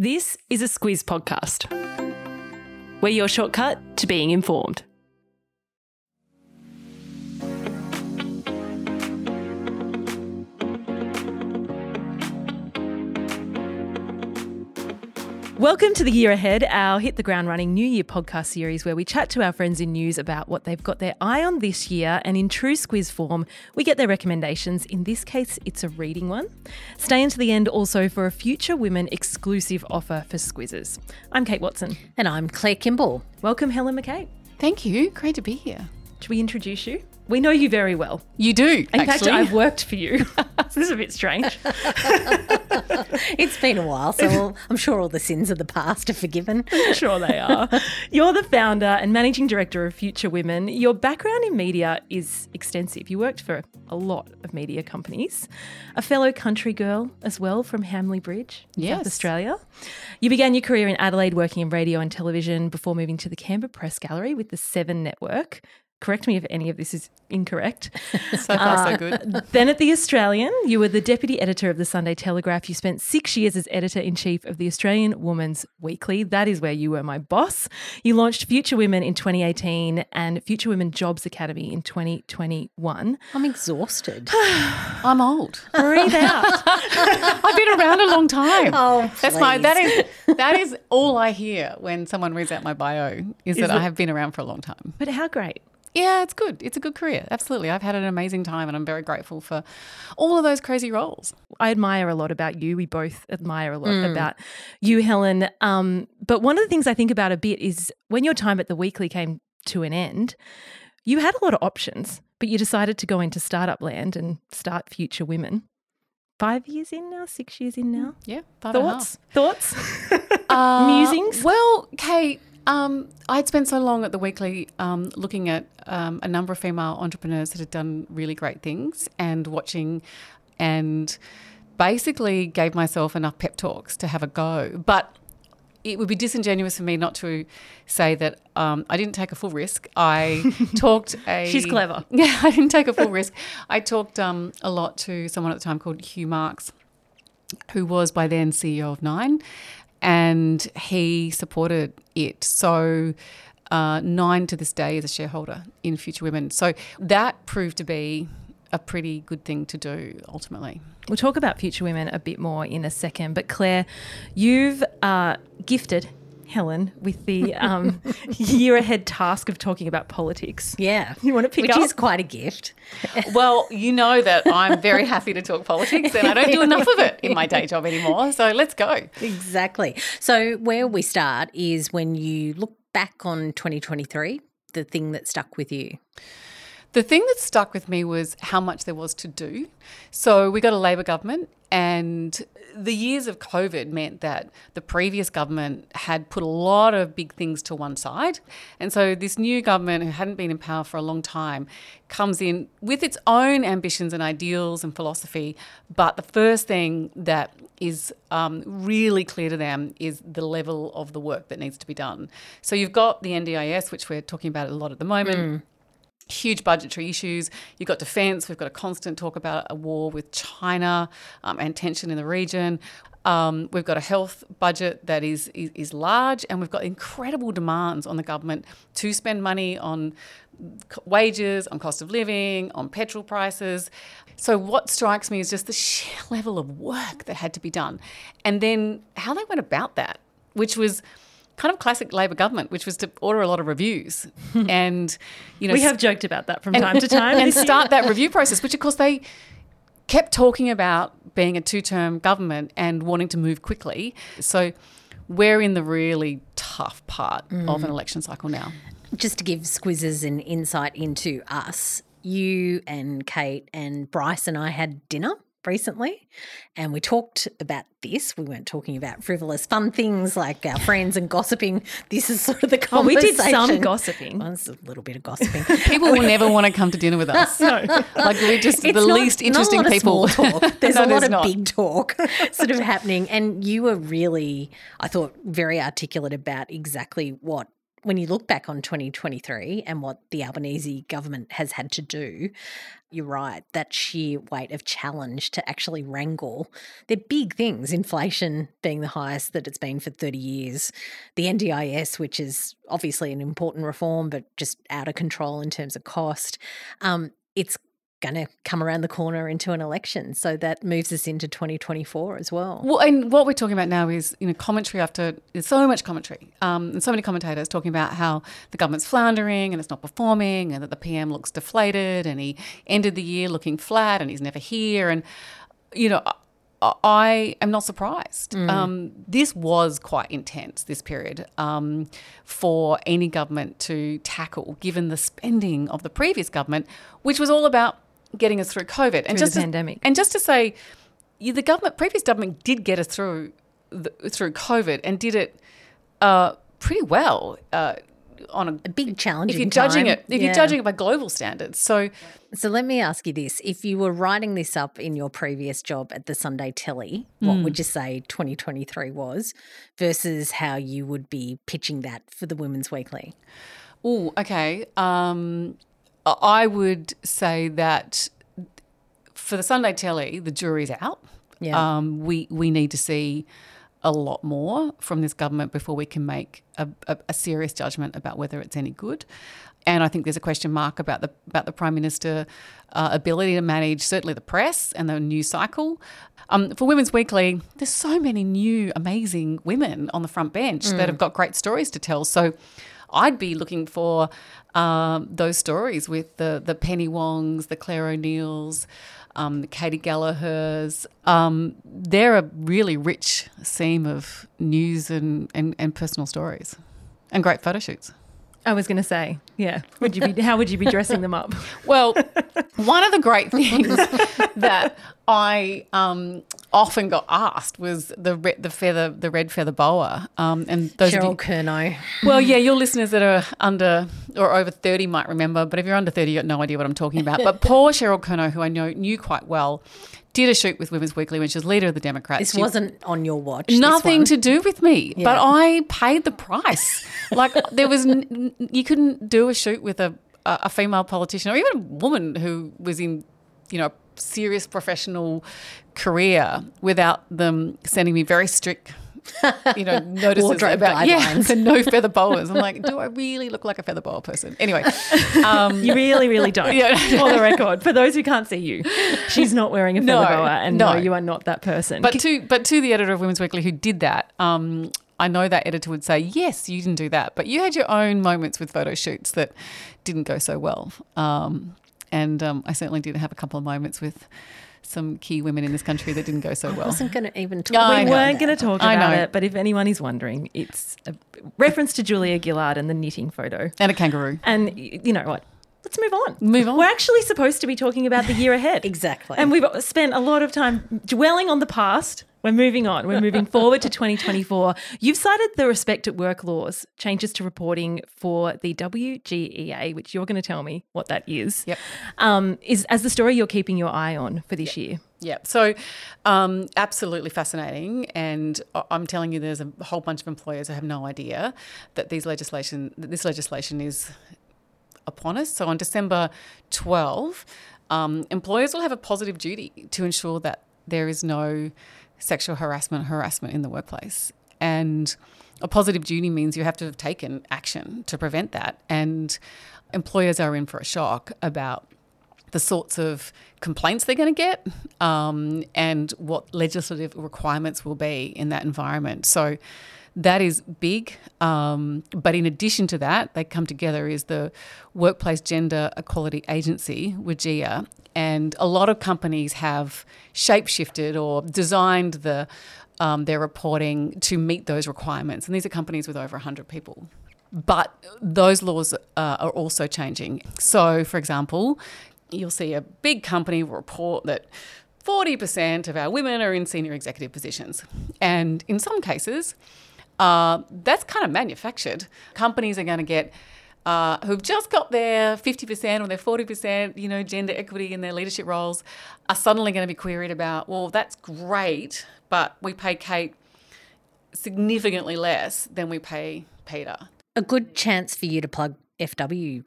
This is a Squiz podcast. We're your shortcut to being informed. Welcome to the year ahead, our Hit the Ground Running New Year podcast series where we chat to our friends in news about what they've got their eye on this year. And in true Squiz form, we get their recommendations. In this case, it's a reading one. Stay until the end also for a Future Women exclusive offer for Squizzes. I'm Kate Watson. And I'm Claire Kimball. Welcome, Helen McCabe. Thank you. Great to be here. Should we introduce you? We know you very well. You do. In fact, actually. I've worked for you. this is a bit strange. It's been a while, so I'm sure all the sins of the past are forgiven. sure they are. You're the founder and managing director of Future Women. Your background in media is extensive. You worked for a lot of media companies. A fellow country girl as well from Hamley Bridge, in South Yes. Australia. You began your career in Adelaide working in radio and television before moving to the Canberra Press Gallery with the Seven Network. Correct me if any of this is incorrect. so far so uh, good. Then at The Australian, you were the deputy editor of the Sunday Telegraph. You spent six years as editor in chief of the Australian Woman's Weekly. That is where you were my boss. You launched Future Women in 2018 and Future Women Jobs Academy in 2021. I'm exhausted. I'm old. Breathe out. I've been around a long time. Oh, That's my that please. is that is all I hear when someone reads out my bio is, that I have been around for a long time. But how great. Yeah, it's good. It's a good career. Absolutely. I've had an amazing time and I'm very grateful for all of those crazy roles. I admire a lot about you. We both admire a lot about you, Helen. Um, but one of the things I think about a bit is when your time at the Weekly came to an end, you had a lot of options, but you decided to go into startup land and start Future Women. Five years in now, six years in now. Yeah. five and a half. Thoughts? Thoughts? Uh, Musings? Well, Kate, um, I'd spent so long at the Weekly um, looking at um, a number of female entrepreneurs that had done really great things and watching and basically gave myself enough pep talks to have a go. But it would be disingenuous for me not to say that um, I didn't take a full risk. I talked a. She's clever. Yeah, I didn't take a full risk. I talked um, a lot to someone at the time called Hugh Marks, who was by then CEO of Nine, and he supported it. So. Uh, Nine to this day is a shareholder in Future Women. So that proved to be a pretty good thing to do ultimately. We'll talk about Future Women a bit more in a second. But Claire, you've uh, gifted Helen with the um, year ahead task of talking about politics. Yeah. You want to pick up Which up? is quite a gift. Well, you know that I'm very happy to talk politics and I don't do enough of it in my day job anymore. So let's go. Exactly. So, where we start is when you look back on 2023, the thing that stuck with you. The thing that stuck with me was how much there was to do. So we got a Labor government, and the years of COVID meant that the previous government had put a lot of big things to one side. And so this new government, who hadn't been in power for a long time, comes in with its own ambitions and ideals and philosophy. But the first thing that is um, really clear to them is the level of the work that needs to be done. So you've got the NDIS, which we're talking about a lot at the moment huge budgetary issues. You've got defence. We've got a constant talk about a war with China um, and tension in the region. Um, we've got a health budget that is, is is large, and we've got incredible demands on the government to spend money on wages, on cost of living, on petrol prices. So what strikes me is just the sheer level of work that had to be done, and then how they went about that, which was kind of classic Labor government, which was to order a lot of reviews and you know we have joked about that from time to time. and start that review process, which of course they kept talking about being a two-term government and wanting to move quickly. So we're in the really tough part mm. of an election cycle now. Just to give squizzes an insight into us, you and Kate and Bryce and I had dinner recently and we talked about this. We weren't talking about frivolous fun things like our friends and gossiping. This is sort of the Oh, we did some gossiping. Well, it's a little bit of gossiping. People will never want to come to dinner with us. No. Like we're just It's the not- least interesting not a lot people. Of small talk. There's No, a lot there's of not. big talk sort of happening, and you were really, I thought, very articulate about exactly what when you look back on 2023 and what the Albanese government has had to do, you're right, that sheer weight of challenge to actually wrangle. They're big things, inflation being the highest that it's been for 30 years, the NDIS, which is obviously an important reform, but just out of control in terms of cost. Um, it's going to come around the corner into an election. So that moves us into 2024 as well. Well, and what we're talking about now is, you know, commentary after there's so much commentary um, and so many commentators talking about how the government's floundering and it's not performing and that the PM looks deflated and he ended the year looking flat and he's never here. And, you know, I am not surprised. Mm. Um, this was quite intense, this period, um, for any government to tackle, given the spending of the previous government, which was all about getting us through COVID and just the to, pandemic. And just to say, the government, previous government, did get us through the, through COVID and did it uh, pretty well. Uh, on a, a, big challenge. If you're judging time. it, if yeah. you're judging it by global standards, so so let me ask you this: If you were writing this up in your previous job at the Sunday Telly, what mm. would you say 2023 was, versus how you would be pitching that for the Women's Weekly? Oh, okay. Um, I would say that for the Sunday Telly, the jury's out. Yeah. Um, we we need to see a lot more from this government before we can make a, a, a, serious judgment about whether it's any good. And I think there's a question mark about the about the prime minister uh, ability to manage certainly the press and the news cycle. Um, for Women's Weekly, there's so many new amazing women on the front bench mm. that have got great stories to tell. So I'd be looking for um, those stories with the the Penny Wongs, the Clare O'Neills, um, Katy Gallagher's. Um, they're a really rich seam of news and, and, and personal stories and great photo shoots. I was going to say, yeah. Would you be? How would you be dressing them up? Well, one of the great things that I um, often got asked was the re- the feather, the red feather boa. Um, and those Cheryl Kernot. Well, yeah, your listeners that are under or over thirty might remember, but if you're under thirty, you got no idea what I'm talking about. But poor Cheryl Kernot, who I know knew quite well, did a shoot with Women's Weekly when she was leader of the Democrats. This she, wasn't on your watch. Nothing to do with me, yeah. but I paid the price. like there was, n- you couldn't do a shoot with a a female politician or even a woman who was in, you know, serious professional career without them sending me very strict you know, notices about yeah, the no feather boas. I'm like, do I really look like a feather boa person? Anyway, um, you really, really don't. Yeah. For the record, for those who can't see you, she's not wearing a feather no, boa, and no. no. you are not that person. But to but to the editor of Women's Weekly who did that, um, I know that editor would say, yes, you didn't do that, but you had your own moments with photo shoots that didn't go so well. Um, and um, I certainly did have a couple of moments with some key women in this country that didn't go so well. I wasn't going to even talk. we weren't going to talk about it, but if anyone is wondering, it's a reference to Julia Gillard and the knitting photo and a kangaroo. And you know what? Let's move on. Move on. We're actually supposed to be talking about the year ahead. exactly. And we've spent a lot of time dwelling on the past we're moving on. We're moving forward to 2024. You've cited the Respect at Work laws, changes to reporting for the WGEA, which you're going to tell me what that is. Yep. Um, is as the story you're keeping your eye on for this yep. year. Yeah, so um, absolutely fascinating, and I'm telling you, there's a whole bunch of employers who have no idea that these legislation, that this legislation is upon us. So on December 12, um, employers will have a positive duty to ensure that there is no sexual harassment, harassment in the workplace. And a positive duty means you have to have taken action to prevent that. And employers are in for a shock about the sorts of complaints they're going to get um, and what legislative requirements will be in that environment. So that is big. Um, but in addition to that, they come together is the Workplace Gender Equality Agency, WGEA, and a lot of companies have shapeshifted or designed the um, their reporting to meet those requirements. And these are companies with over 100 people. But those laws uh, are also changing. So, for example, you'll see a big company report that 40% of our women are in senior executive positions. And in some cases, uh, that's kind of manufactured. Companies are going to get uh, who've just got their 50% or their 40%, you know, gender equity in their leadership roles are suddenly going to be queried about, well, that's great, but we pay Kate significantly less than we pay Peter. a good chance for you to plug FW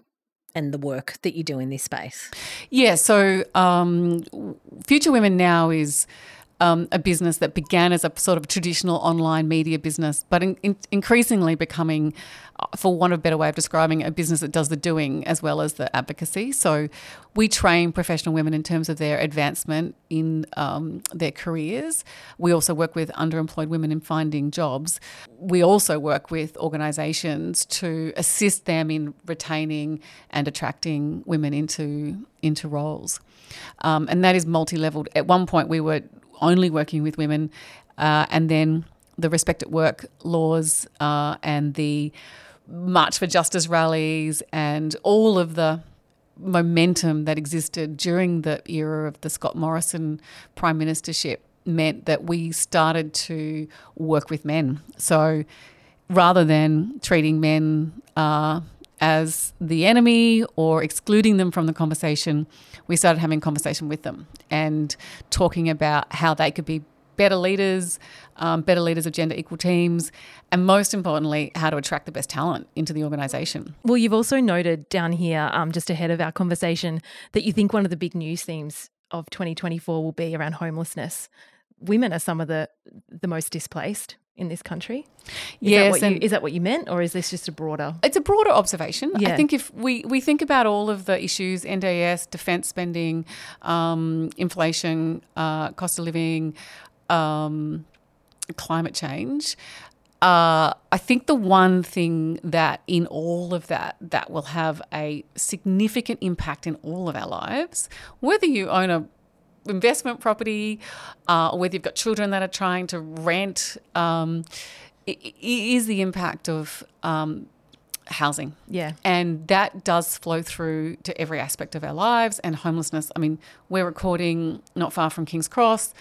and the work that you do in this space. Yeah, so um, Future Women Now is um, a business that began as a sort of traditional online media business, but in, in, increasingly becoming, uh, for want of a better way of describing, a business that does the doing as well as the advocacy. So we train professional women in terms of their advancement in um, their careers. We also work with underemployed women in finding jobs. We also work with organisations to assist them in retaining and attracting women into into roles. Um, and that is multi-leveled. At one point, we were only working with women, uh, and then the Respect at Work laws uh, and the March for Justice rallies and all of the momentum that existed during the era of the Scott Morrison prime ministership meant that we started to work with men. So rather than treating men uh, as the enemy or excluding them from the conversation, we started having conversation with them and talking about how they could be better leaders, um, better leaders of gender equal teams, and most importantly, how to attract the best talent into the organisation. Well, you've also noted down here, um, just ahead of our conversation, that you think one of the big news themes of 2024 will be around homelessness. Women are some of the the most displaced in this country. Is yes, that you, is that what you meant, or is this just a broader? It's a broader observation. Yeah. I think if we, we think about all of the issues, NDIS, defence spending, um, inflation, uh, cost of living, um, climate change. Uh, I think the one thing that in all of that that will have a significant impact in all of our lives, whether you own a investment property uh, or whether you've got children that are trying to rent, um, it, it is the impact of um, housing. Yeah. And that does flow through to every aspect of our lives and homelessness. I mean, we're recording not far from King's Cross.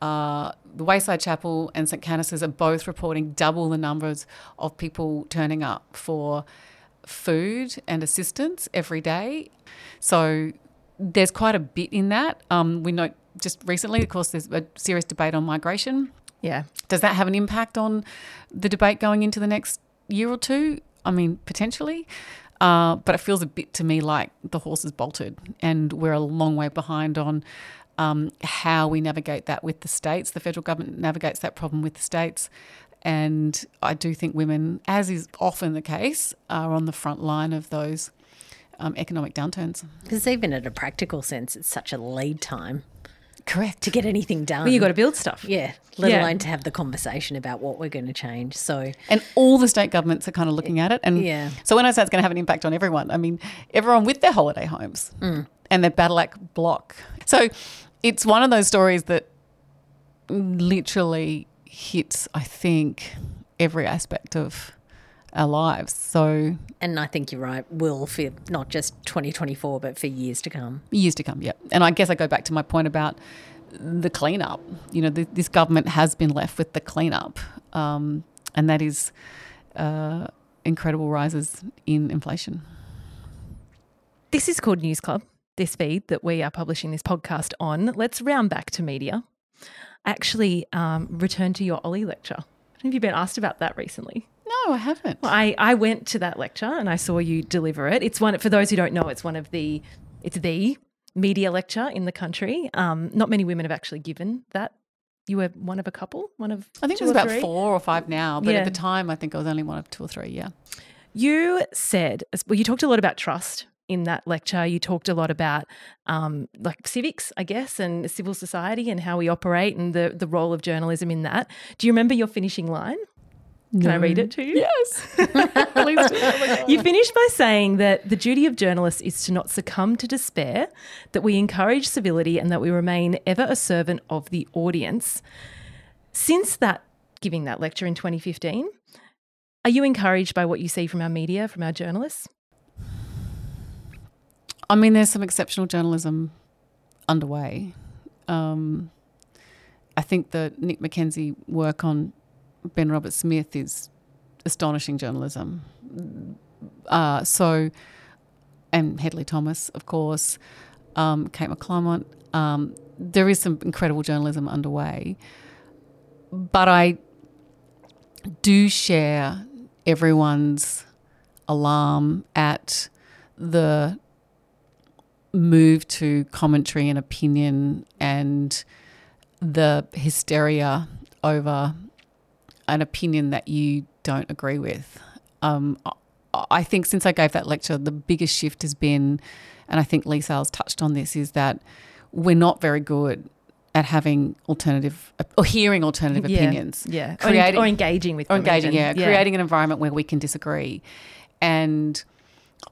Uh, the Wayside Chapel and St. Canice's are both reporting double the numbers of people turning up for food and assistance every day. So there's quite a bit in that. Um, we know just recently, of course, there's a serious debate on migration. Yeah. Does that have an impact on the debate going into the next year or two? I mean, potentially. Uh, but it feels a bit to me like the horse is bolted, and we're a long way behind on um, how we navigate that with the states. The federal government navigates that problem with the states. And I do think women, as is often the case, are on the front line of those um, economic downturns. Because even at a practical sense, it's such a lead time Correct. to get anything done. Well, you got to build stuff. yeah, let Yeah. alone to have the conversation about what we're going to change. So And all the state governments are kind of looking at it. And Yeah. so when I say it's going to have an impact on everyone, I mean everyone with their holiday homes and their Badalak block. So it's one of those stories that literally hits, I think, every aspect of our lives. So And I think you're right, will for not just 2024, but for years to come. years to come, yeah. And I guess I go back to my point about the cleanup. You know, th- this government has been left with the cleanup, um, and that is uh, incredible rises in inflation. This is called News Club, this feed that we are publishing this podcast on. Let's round back to media. Actually, um, return to your Olle lecture. Have you been asked about that recently? No, I haven't. Well, I, I went to that lecture and I saw you deliver it. It's one for those who don't know. It's one of the it's the media lecture in the country. Um, not many women have actually given that. You were one of a couple. One of I think there's or about three? four or five now, but Yeah. at the time, I think I was only one of two or three. Yeah. You said, well, you talked a lot about trust in that lecture. You talked a lot about um, like civics, I guess, and civil society and how we operate and the, the role of journalism in that. Do you remember your finishing line? Can I read it to you? Yes. Please do. Oh. You finished by saying that the duty of journalists is to not succumb to despair, that we encourage civility, and that we remain ever a servant of the audience. Since that giving that lecture in 2015, are you encouraged by what you see from our media, from our journalists? I mean, there's some exceptional journalism underway. Um, I think the Nick McKenzie work on Ben Roberts-Smith is astonishing journalism. Uh, so, and Hedley Thomas, of course, um, Kate McClymont. Um, there is some incredible journalism underway, but I do share everyone's alarm at the move to commentary and opinion and the hysteria over an opinion that you don't agree with. Um, I think since I gave that lecture, the biggest shift has been, and I think Leigh Sales touched on this, is that we're not very good at having alternative or hearing alternative Yeah, opinions. Yeah. Or, Creating- or engaging with or them engaging, yeah, even. creating an environment where we can disagree. And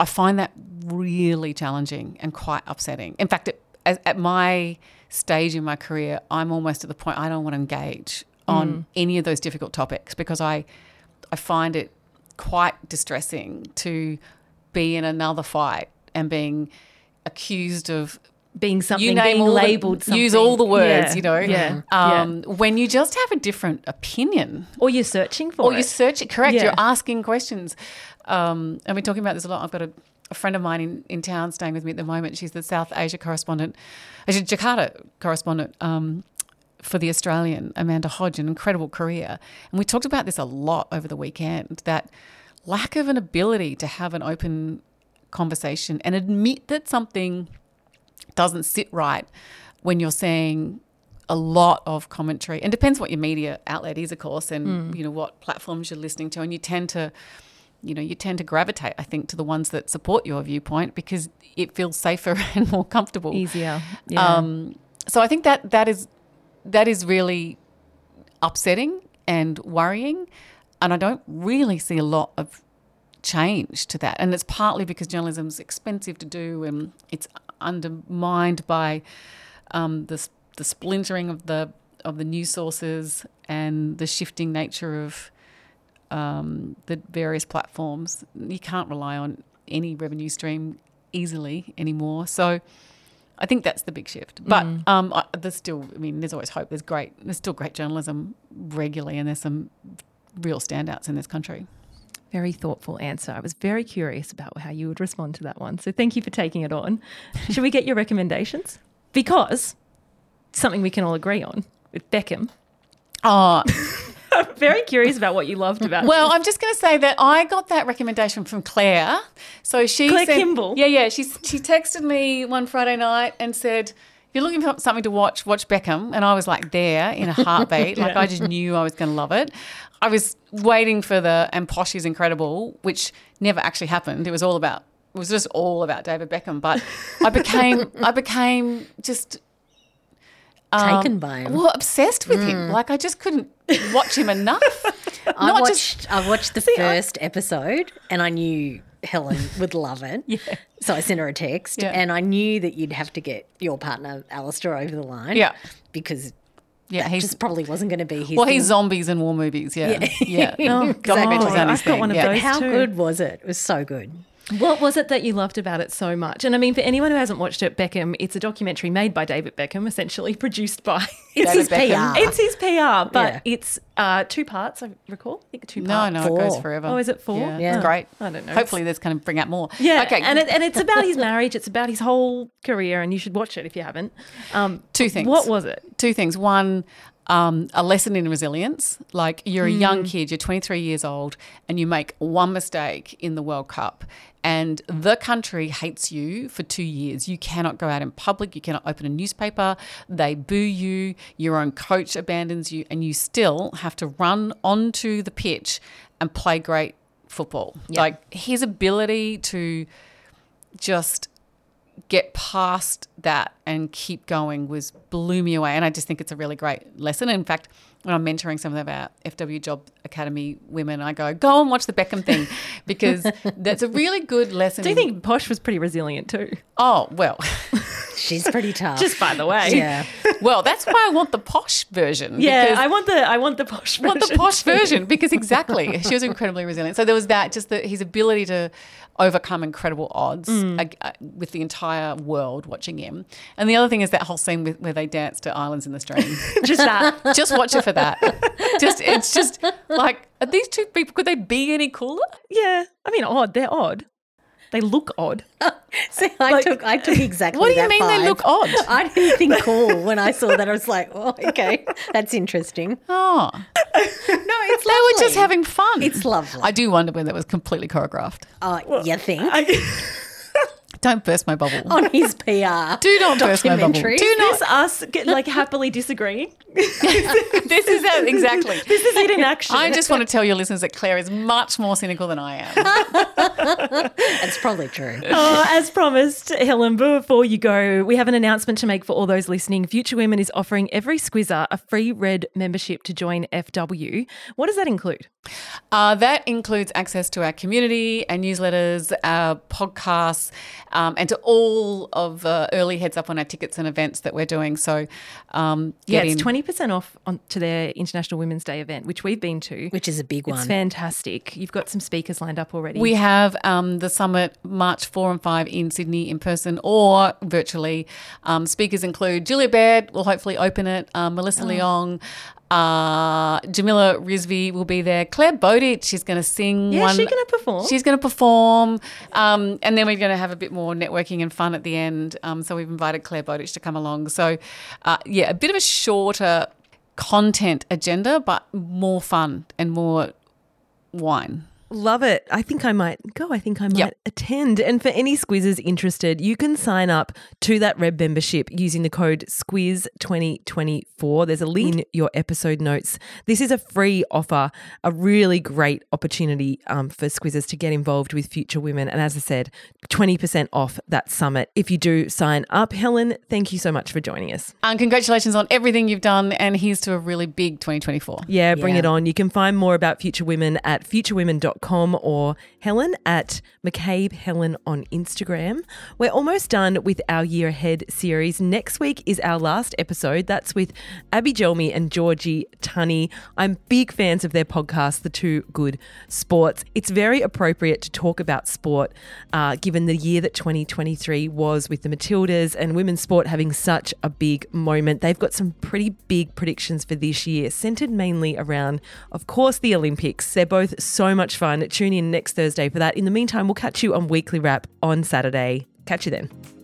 I find that really challenging and quite upsetting. In fact, at, at, at my stage in my career, I'm almost at the point I don't want to engage on any of those difficult topics because I, I find it quite distressing to be in another fight and being accused of being something, you name being all the- labeled something. use all the words, Yeah, you know. Yeah. yeah. Um, When you just have a different opinion, Or you're searching for or it. you search it correct Yeah. you're asking questions um, and we're talking about this a lot i've got a, a friend of mine in, in town staying with me at the moment she's the south asia correspondent actually jakarta correspondent um, for the australian amanda hodge an incredible career. And we talked about this a lot over the weekend that lack of an ability to have an open conversation and admit that something doesn't sit right when you're saying a lot of commentary. And depends what your media outlet is of course and you know what platforms you're listening to. And you tend to you know you tend to gravitate i think to the ones that support your viewpoint because it feels safer and more comfortable. Easier. Yeah. um, so I think that that is that is really upsetting and worrying, and I don't really see a lot of change to that. And it's partly because journalism's expensive to do, and it's undermined by um, the the splintering of the of the news sources and the shifting nature of um, the various platforms. You can't rely on any revenue stream easily anymore. So I think that's the big shift. But um, I, there's still, I mean, there's always hope. There's great, there's still great journalism regularly, and there's some real standouts in this country. Very thoughtful answer. I was very curious about how you would respond to that one. So thank you for taking it on. Should we get your recommendations? Because something we can all agree on with Beckham. Oh, very curious about what you loved about well, I'm just going to say that I got that recommendation from Claire. So she Claire said- Kimball? Yeah, yeah. She she texted me one Friday night and said. If you're looking for something to watch, watch Beckham. And I was like there in a heartbeat. Like I just knew I was going to love it. I was waiting for the and Posh is incredible, which never actually happened. It was all about it was just all about David Beckham. But I became I became just um, Taken by him. Well, obsessed with him. Like I just couldn't watch him enough. I Not watched just- I watched the first episode and I knew Helen would love it. yeah. So I sent her a text Yeah. and I knew that you'd have to get your partner Alistair over the line. Yeah. Because Yeah, that he's just probably wasn't going to be his well, thing. he's zombies and war movies. Yeah, yeah. Oh, Got God. Adventures on his I've got one of yeah. those. How too. good was it? It was so good. What was it that you loved about it so much? And I mean, for anyone who hasn't watched it, Beckham, it's a documentary made by David Beckham, essentially produced by. It's David his Beckham. PR. It's his PR, but Yeah. it's uh, two parts, I recall. I think two No, parts. no, it goes forever. Oh, is it four? Yeah, Yeah. it's great. I don't know. Hopefully, this can bring out more. Yeah, Okay. and it, and it's about his marriage. It's about his whole career, and you should watch it if you haven't. Um, Two things. What was it? two things. One, um, a lesson in resilience. Like you're a young kid, you're 23 years old, and you make one mistake in the World Cup, and the country hates you for two years. You cannot go out in public. You cannot open a newspaper. They boo you. Your own coach abandons you, and you still have to run onto the pitch and play great football. Like his ability to just get past that and keep going was blew me away. And I just think it's a really great lesson. In fact, when I'm mentoring some of our FW Job Academy women, I go, go and watch the Beckham thing because that's a really good lesson. Do you think Posh was pretty resilient too? Oh, well, She's pretty tough. Just by the way. yeah. well, that's why I want the posh version. Yeah, I want the I want the posh version. want the posh too. version because exactly she was incredibly resilient. So there was that, just the, his ability to overcome incredible odds ag- uh, with the entire world watching him. And the other thing is that whole scene with, where they dance to Islands in the Stream. Just that. just watch it for that. Just it's just like are these two people could they be any cooler? Yeah. I mean, odd. They're odd. They look odd. See, I took I took exactly. What do you that mean they look odd? I didn't think cool when I saw that. I was like, oh, okay, that's interesting. Oh, No, it's they were just having fun. It's lovely. I do wonder whether it was completely choreographed. Oh, you think Don't burst my bubble. on his PR? do not burst my bubble. Do not. this us get, like happily disagreeing? this is it, exactly. This is it in action. I just want to tell your listeners that Claire is much more cynical than I am. That's probably true. Oh, as promised, Helen, before you go, we have an announcement to make for all those listening. Future Women is offering every squizzer a free red membership to join FW. What does that include? Uh, that includes access to our community, our newsletters, our podcasts, um, and to all of the early heads up on our tickets and events that we're doing. So, um, Yeah, it's 20% off on, to their International Women's Day event, which we've been to. Which is a big one. It's fantastic. You've got some speakers lined up already. We have um, the summit March 4 and 5 in Sydney in person or virtually. Um, speakers include Julia Baird, will hopefully open it, um, Melissa Oh. Leong, uh, Jamila Rizvi will be there, Clare Bowditch, she's going to sing yeah, one. she's going to perform. She's going to perform, um, and then we're going to have a bit more networking and fun at the end. Um, so we've invited Clare Bowditch to come along. So, uh, yeah, a bit of a shorter content agenda, but more fun and more wine. Love it. I think I might go. I think I might Yep. attend. And for any squizzers interested, you can sign up to that Red membership using the code SQUIZ2024. There's a link in your episode notes. This is a free offer, a really great opportunity um, for squizzers to get involved with future women. And as I said, 20% off that summit if you do sign up. Helen, thank you so much for joining us. And congratulations on everything you've done, and here's to a really big 2024. Yeah, bring Yeah. it on. You can find more about Future Women at futurewomen.com or Helen at McCabe Helen on Instagram. We're almost done with our Year Ahead series. Next week is our last episode. That's with Abbey Gelmi and Georgie Tunney. I'm big fans of their podcast, The Two Good Sports. It's very appropriate to talk about sport uh, given the year that 2023 was with the Matildas and women's sport having such a big moment. They've got some pretty big predictions for this year, centered mainly around, of course, the Olympics. They're both so much fun. Tune in next Thursday for that. In the meantime, we'll catch you on Weekly Wrap on Saturday. Catch you then.